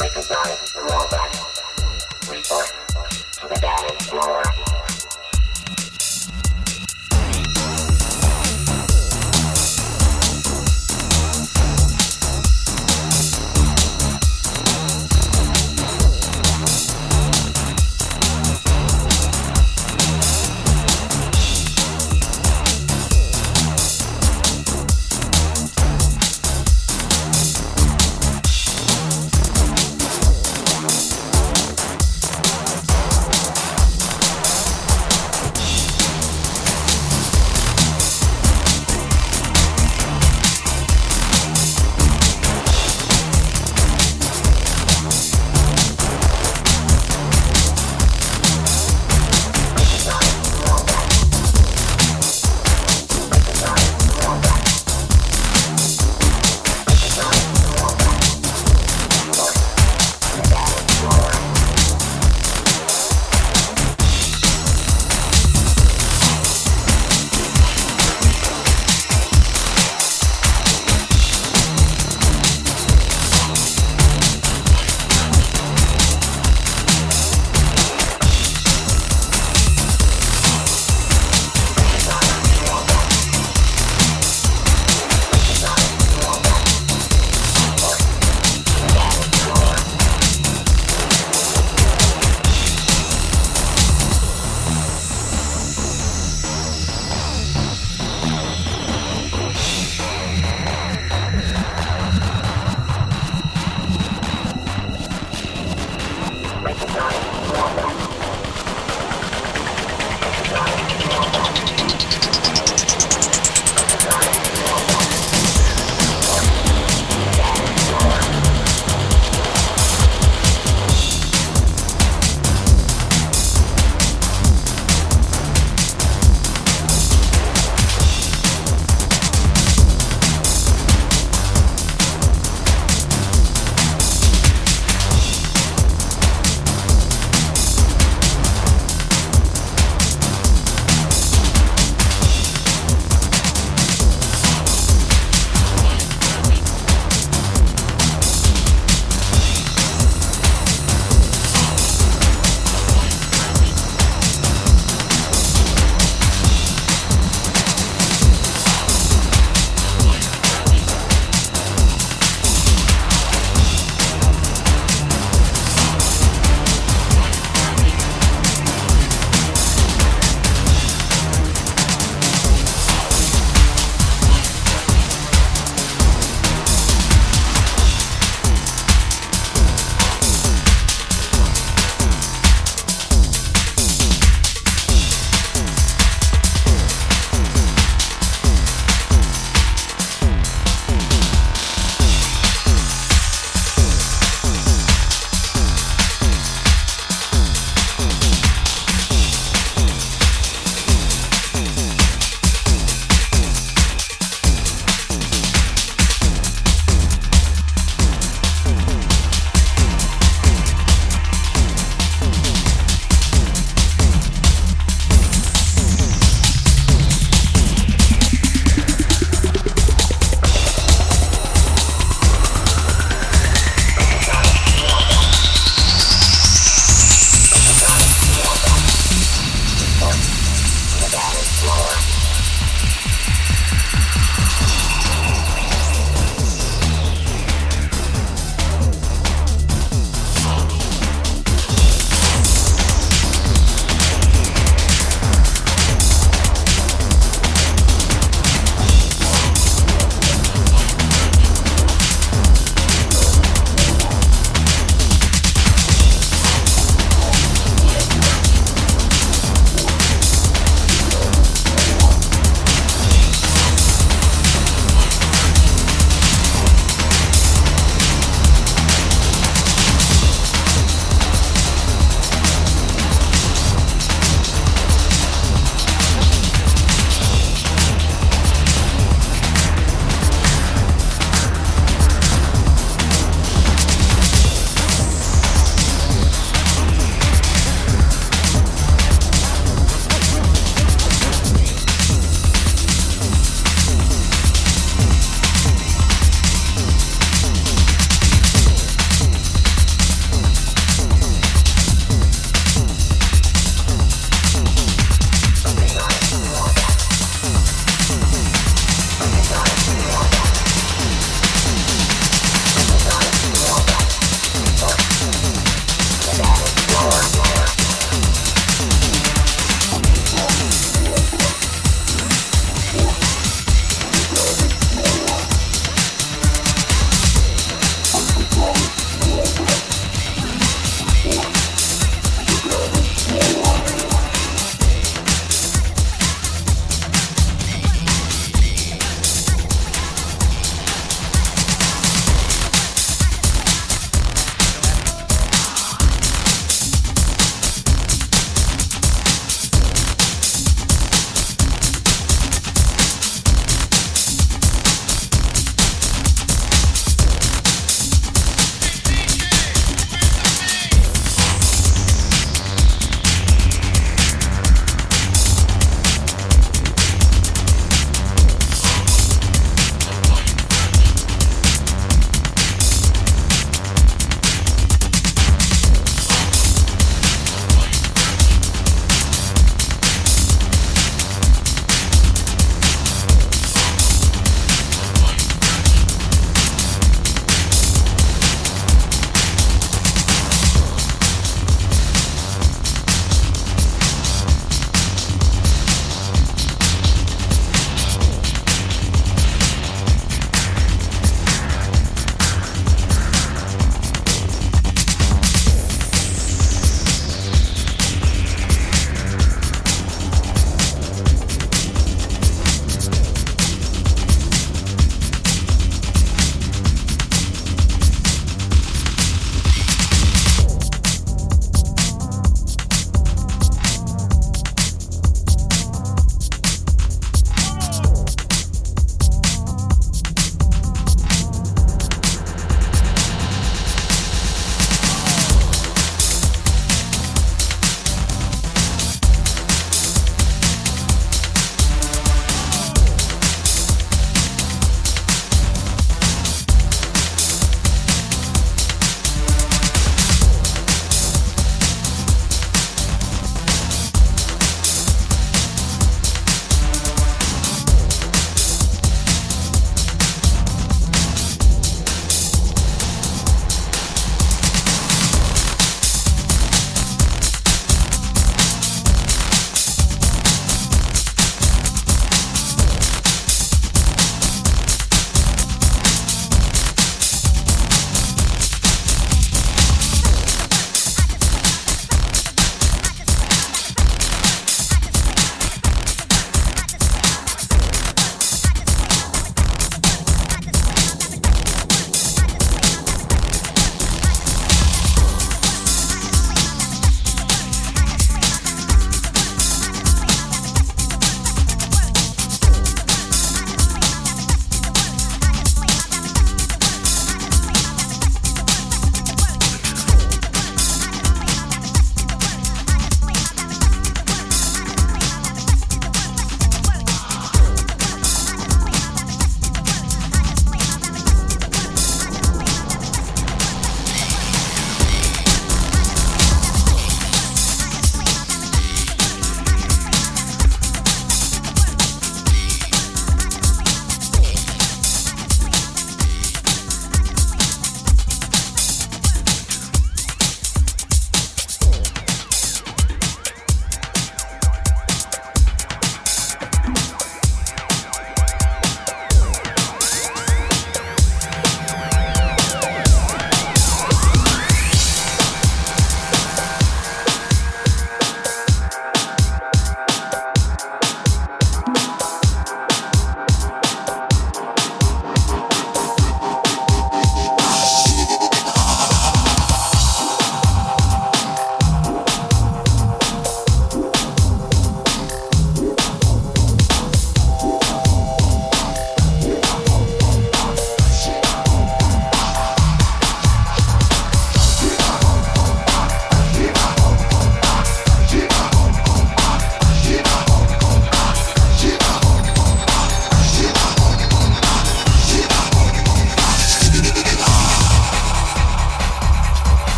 Recognize